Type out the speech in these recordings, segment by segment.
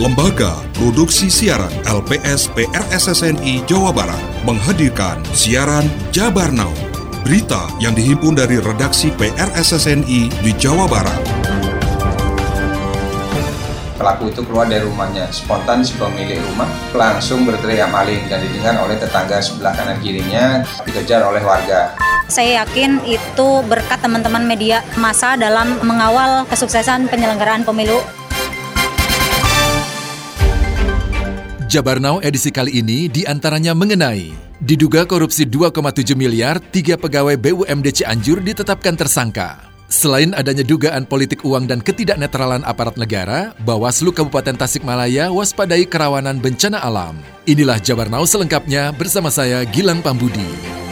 Lembaga Produksi Siaran LPS PRSSNI Jawa Barat menghadirkan siaran Jabar Now. Berita yang dihimpun dari redaksi PRSSNI di Jawa Barat. Pelaku itu keluar dari rumahnya, spontan si pemilik rumah langsung berteriak maling dan didengar oleh tetangga sebelah kanan kirinya dikejar oleh warga. Saya yakin itu berkat teman-teman media masa dalam mengawal kesuksesan penyelenggaraan pemilu Jabar Now edisi kali ini di antaranya mengenai Diduga korupsi 2,7 miliar, tiga pegawai BUMD Cianjur ditetapkan tersangka. Selain adanya dugaan politik uang dan ketidaknetralan aparat negara, Bawaslu Kabupaten Tasikmalaya waspadai kerawanan bencana alam. Inilah Jabar Now selengkapnya bersama saya Gilang Pambudi.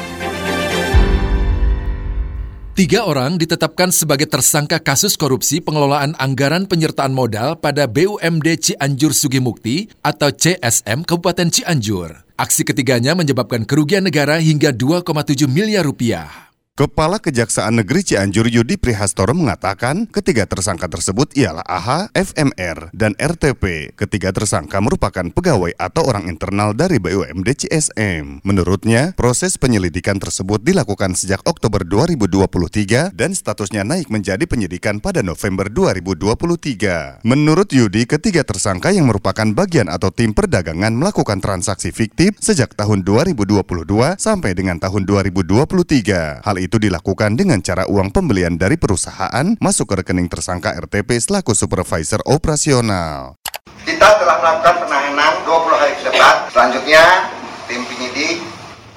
Tiga orang ditetapkan sebagai tersangka kasus korupsi pengelolaan anggaran penyertaan modal pada BUMD Cianjur Sugimukti atau CSM Kabupaten Cianjur. Aksi ketiganya menyebabkan kerugian negara hingga 2,7 miliar rupiah. Kepala Kejaksaan Negeri Cianjur Yudi Prihastoro mengatakan ketiga tersangka tersebut ialah AH, FMR, dan RTP. Ketiga tersangka merupakan pegawai atau orang internal dari BUMD CSM. Menurutnya, proses penyelidikan tersebut dilakukan sejak Oktober 2023 dan statusnya naik menjadi penyidikan pada November 2023. Menurut Yudi, ketiga tersangka yang merupakan bagian atau tim perdagangan melakukan transaksi fiktif sejak tahun 2022 sampai dengan tahun 2023. Hal itu dilakukan dengan cara uang pembelian dari perusahaan masuk ke rekening tersangka RTP selaku supervisor operasional. Kita telah melakukan penahanan 20 hari ke depan. Selanjutnya, tim penyidik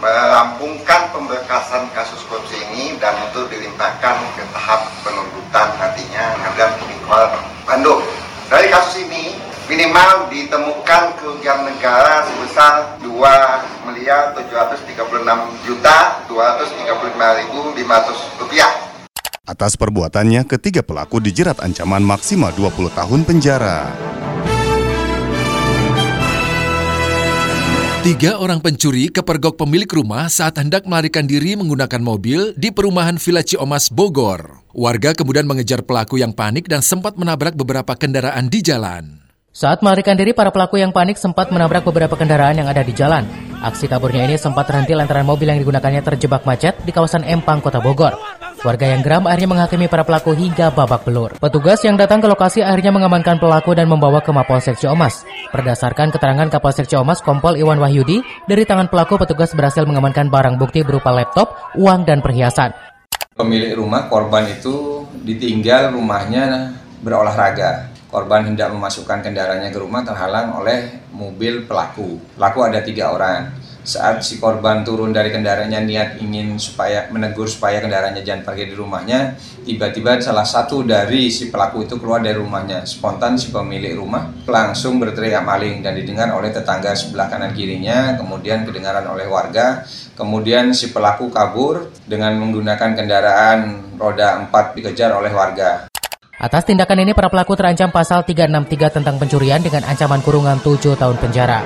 merampungkan pemberkasan kasus korupsi ini dan untuk dilimpahkan ke tahap penuntutan nantinya pengadilan tipikor Bandung. Dari kasus ini, minimal ditemukan kerugian negara sebesar 2 miliar 736 juta 235 500 rupiah. Atas perbuatannya, ketiga pelaku dijerat ancaman maksimal 20 tahun penjara. Tiga orang pencuri kepergok pemilik rumah saat hendak melarikan diri menggunakan mobil di perumahan Villa Ciomas, Bogor. Warga kemudian mengejar pelaku yang panik dan sempat menabrak beberapa kendaraan di jalan. Saat melarikan diri, para pelaku yang panik sempat menabrak beberapa kendaraan yang ada di jalan. Aksi kaburnya ini sempat terhenti lantaran mobil yang digunakannya terjebak macet di kawasan Empang, Kota Bogor. Warga yang geram akhirnya menghakimi para pelaku hingga babak belur. Petugas yang datang ke lokasi akhirnya mengamankan pelaku dan membawa ke Mapolsek Ciomas. Berdasarkan keterangan Kapolsek Ciomas Kompol Iwan Wahyudi, dari tangan pelaku petugas berhasil mengamankan barang bukti berupa laptop, uang, dan perhiasan. Pemilik rumah korban itu ditinggal rumahnya berolahraga korban hendak memasukkan kendaraannya ke rumah terhalang oleh mobil pelaku. Pelaku ada tiga orang. Saat si korban turun dari kendaraannya niat ingin supaya menegur supaya kendaraannya jangan parkir di rumahnya, tiba-tiba salah satu dari si pelaku itu keluar dari rumahnya. Spontan si pemilik rumah langsung berteriak maling dan didengar oleh tetangga sebelah kanan kirinya, kemudian kedengaran oleh warga. Kemudian si pelaku kabur dengan menggunakan kendaraan roda 4 dikejar oleh warga. Atas tindakan ini para pelaku terancam pasal 363 tentang pencurian dengan ancaman kurungan 7 tahun penjara.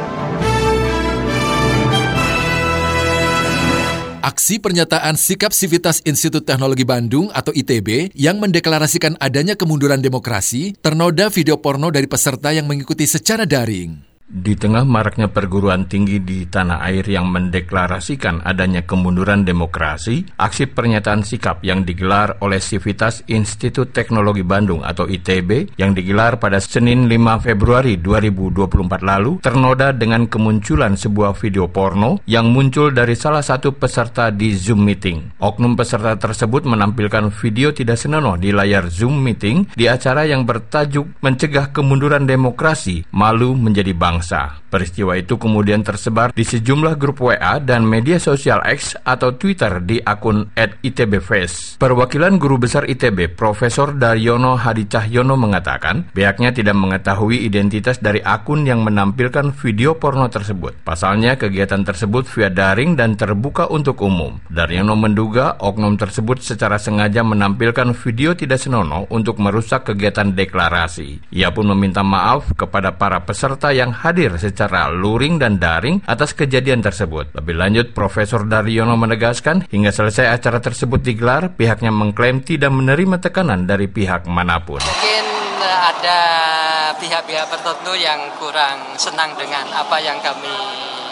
Aksi pernyataan sikap Sivitas Institut Teknologi Bandung atau ITB yang mendeklarasikan adanya kemunduran demokrasi ternoda video porno dari peserta yang mengikuti secara daring. Di tengah maraknya perguruan tinggi di tanah air yang mendeklarasikan adanya kemunduran demokrasi, aksi pernyataan sikap yang digelar oleh Sivitas Institut Teknologi Bandung atau ITB yang digelar pada Senin 5 Februari 2024 lalu ternoda dengan kemunculan sebuah video porno yang muncul dari salah satu peserta di Zoom meeting. Oknum peserta tersebut menampilkan video tidak senonoh di layar Zoom meeting di acara yang bertajuk Mencegah Kemunduran Demokrasi, Malu Menjadi Bangsa bangsa. Peristiwa itu kemudian tersebar di sejumlah grup WA dan media sosial X atau Twitter di akun @itbface. Perwakilan guru besar ITB, Profesor Daryono Hadi Cahyono mengatakan, pihaknya tidak mengetahui identitas dari akun yang menampilkan video porno tersebut. Pasalnya, kegiatan tersebut via daring dan terbuka untuk umum. Daryono menduga oknum tersebut secara sengaja menampilkan video tidak senonoh untuk merusak kegiatan deklarasi. Ia pun meminta maaf kepada para peserta yang hadir secara luring dan daring atas kejadian tersebut. Lebih lanjut, Profesor Daryono menegaskan hingga selesai acara tersebut digelar, pihaknya mengklaim tidak menerima tekanan dari pihak mana pun. Mungkin ada ada pihak-pihak tertentu yang kurang senang dengan apa yang kami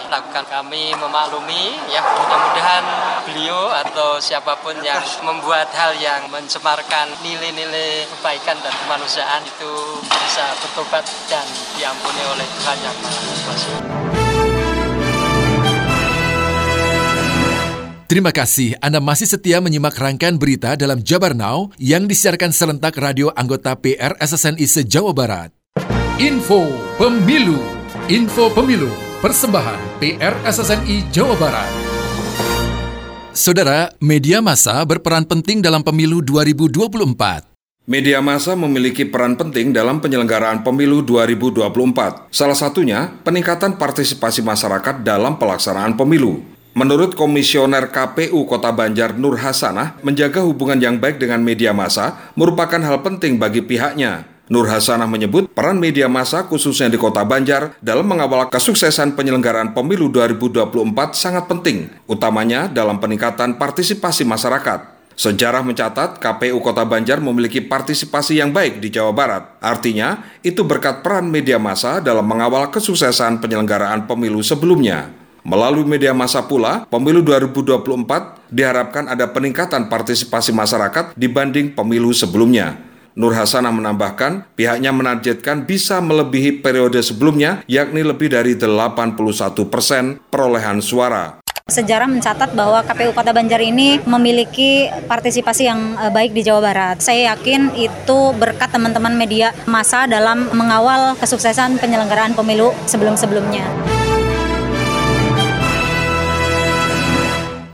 lakukan. Kami memaklumi ya mudah-mudahan beliau atau siapa pun yang membuat hal yang mencemarkan nilai-nilai kebaikan dan kemanusiaan itu bisa bertobat dan diampuni oleh Tuhan Yang Maha Kuasa. Terima kasih Anda masih setia menyimak rangkaian berita dalam Jabar Now yang disiarkan serentak radio anggota PR SSNI se-Jawa Barat. Info Pemilu Info Pemilu Persembahan PR SSNI Jawa Barat Saudara, media massa berperan penting dalam pemilu 2024. Media massa memiliki peran penting dalam penyelenggaraan pemilu 2024. Salah satunya peningkatan partisipasi masyarakat dalam pelaksanaan pemilu. Menurut Komisioner KPU Kota Banjar Nur Hasanah, menjaga hubungan yang baik dengan media massa merupakan hal penting bagi pihaknya. Nur Hasanah menyebut peran media massa khususnya di Kota Banjar dalam mengawal kesuksesan penyelenggaraan pemilu 2024 sangat penting, utamanya dalam peningkatan partisipasi masyarakat. Sejarah mencatat KPU Kota Banjar memiliki partisipasi yang baik di Jawa Barat. Artinya, itu berkat peran media massa dalam mengawal kesuksesan penyelenggaraan pemilu sebelumnya. Melalui media massa pula, pemilu 2024 diharapkan ada peningkatan partisipasi masyarakat dibanding pemilu sebelumnya. Nur Hasanah menambahkan, pihaknya menargetkan bisa melebihi periode sebelumnya, yakni lebih dari 81 persen perolehan suara. Sejarah mencatat bahwa KPU Kota Banjar ini memiliki partisipasi yang eh, baik di Jawa Barat. Saya yakin itu berkat teman-teman media massa dalam mengawal kesuksesan penyelenggaraan pemilu sebelum-sebelumnya.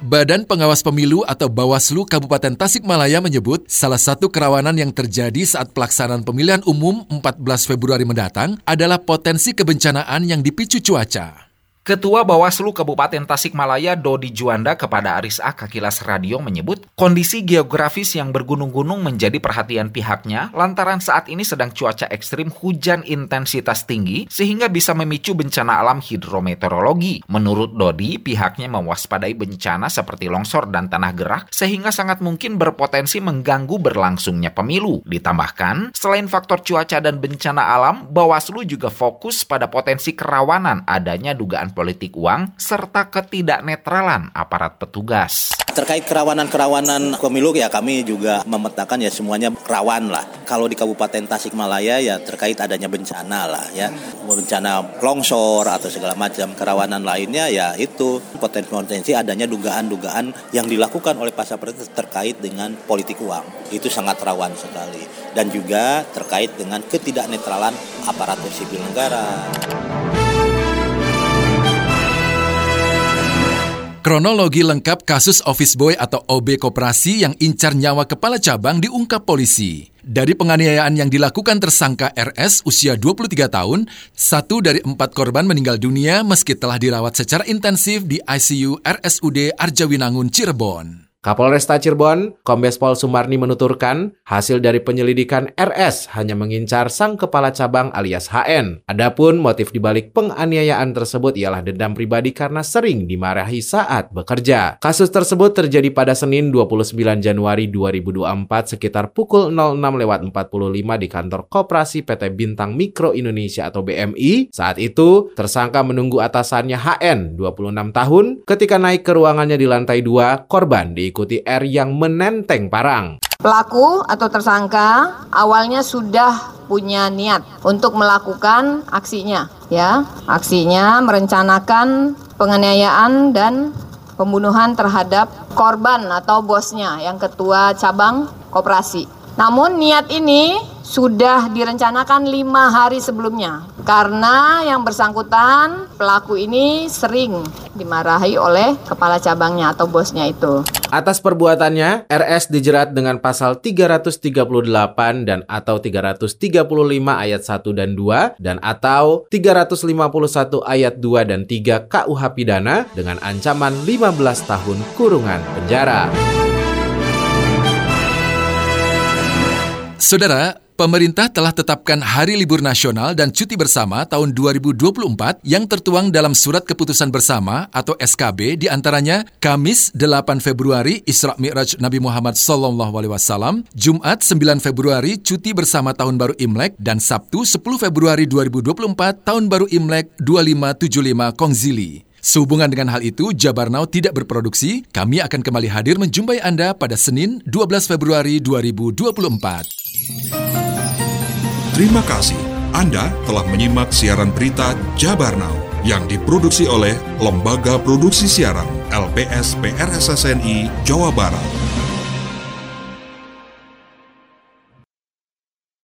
Badan Pengawas Pemilu atau Bawaslu Kabupaten Tasikmalaya menyebut salah satu kerawanan yang terjadi saat pelaksanaan pemilihan umum 14 Februari mendatang adalah potensi kebencanaan yang dipicu cuaca. Ketua Bawaslu Kabupaten Tasikmalaya Dodi Juanda kepada Aris A Kakilas Radio menyebut kondisi geografis yang bergunung-gunung menjadi perhatian pihaknya lantaran saat ini sedang cuaca ekstrim hujan intensitas tinggi sehingga bisa memicu bencana alam hidrometeorologi. Menurut Dodi, pihaknya mewaspadai bencana seperti longsor dan tanah gerak sehingga sangat mungkin berpotensi mengganggu berlangsungnya pemilu. Ditambahkan, selain faktor cuaca dan bencana alam, Bawaslu juga fokus pada potensi kerawanan adanya dugaan politik uang, serta ketidaknetralan aparat petugas. Terkait kerawanan-kerawanan pemilu ya kami juga memetakan ya semuanya rawan lah. Kalau di Kabupaten Tasikmalaya ya terkait adanya bencana lah ya. Bencana longsor atau segala macam kerawanan lainnya ya itu potensi-potensi adanya dugaan-dugaan yang dilakukan oleh pasar terkait dengan politik uang. Itu sangat rawan sekali. Dan juga terkait dengan ketidaknetralan aparatur sipil negara. Kronologi lengkap kasus office boy atau OB koperasi yang incar nyawa kepala cabang diungkap polisi. Dari penganiayaan yang dilakukan tersangka RS usia 23 tahun, satu dari empat korban meninggal dunia meski telah dirawat secara intensif di ICU RSUD Arjawinangun Cirebon. Kapolresta Cirebon, Kombes Pol Sumarni menuturkan, hasil dari penyelidikan RS hanya mengincar sang kepala cabang alias HN. Adapun motif dibalik penganiayaan tersebut ialah dendam pribadi karena sering dimarahi saat bekerja. Kasus tersebut terjadi pada Senin 29 Januari 2024 sekitar pukul 06 lewat 45 di kantor Koperasi PT Bintang Mikro Indonesia atau BMI. Saat itu, tersangka menunggu atasannya HN, 26 tahun, ketika naik ke ruangannya di lantai 2, korban di diikuti R yang menenteng parang. Pelaku atau tersangka awalnya sudah punya niat untuk melakukan aksinya, ya. Aksinya merencanakan penganiayaan dan pembunuhan terhadap korban atau bosnya yang ketua cabang koperasi. Namun niat ini sudah direncanakan lima hari sebelumnya karena yang bersangkutan pelaku ini sering dimarahi oleh kepala cabangnya atau bosnya itu. Atas perbuatannya, RS dijerat dengan pasal 338 dan atau 335 ayat 1 dan 2 dan atau 351 ayat 2 dan 3 KUH pidana dengan ancaman 15 tahun kurungan penjara. Saudara, Pemerintah telah tetapkan hari libur nasional dan cuti bersama tahun 2024 yang tertuang dalam Surat Keputusan Bersama atau SKB di antaranya Kamis 8 Februari Isra Mi'raj Nabi Muhammad Wasallam, Jumat 9 Februari cuti bersama Tahun Baru Imlek dan Sabtu 10 Februari 2024 Tahun Baru Imlek 2575 Kongzili. Sehubungan dengan hal itu, Jabar Now tidak berproduksi. Kami akan kembali hadir menjumpai Anda pada Senin 12 Februari 2024. Terima kasih Anda telah menyimak siaran berita Jabar Now yang diproduksi oleh Lembaga Produksi Siaran LPS PRSSNI Jawa Barat.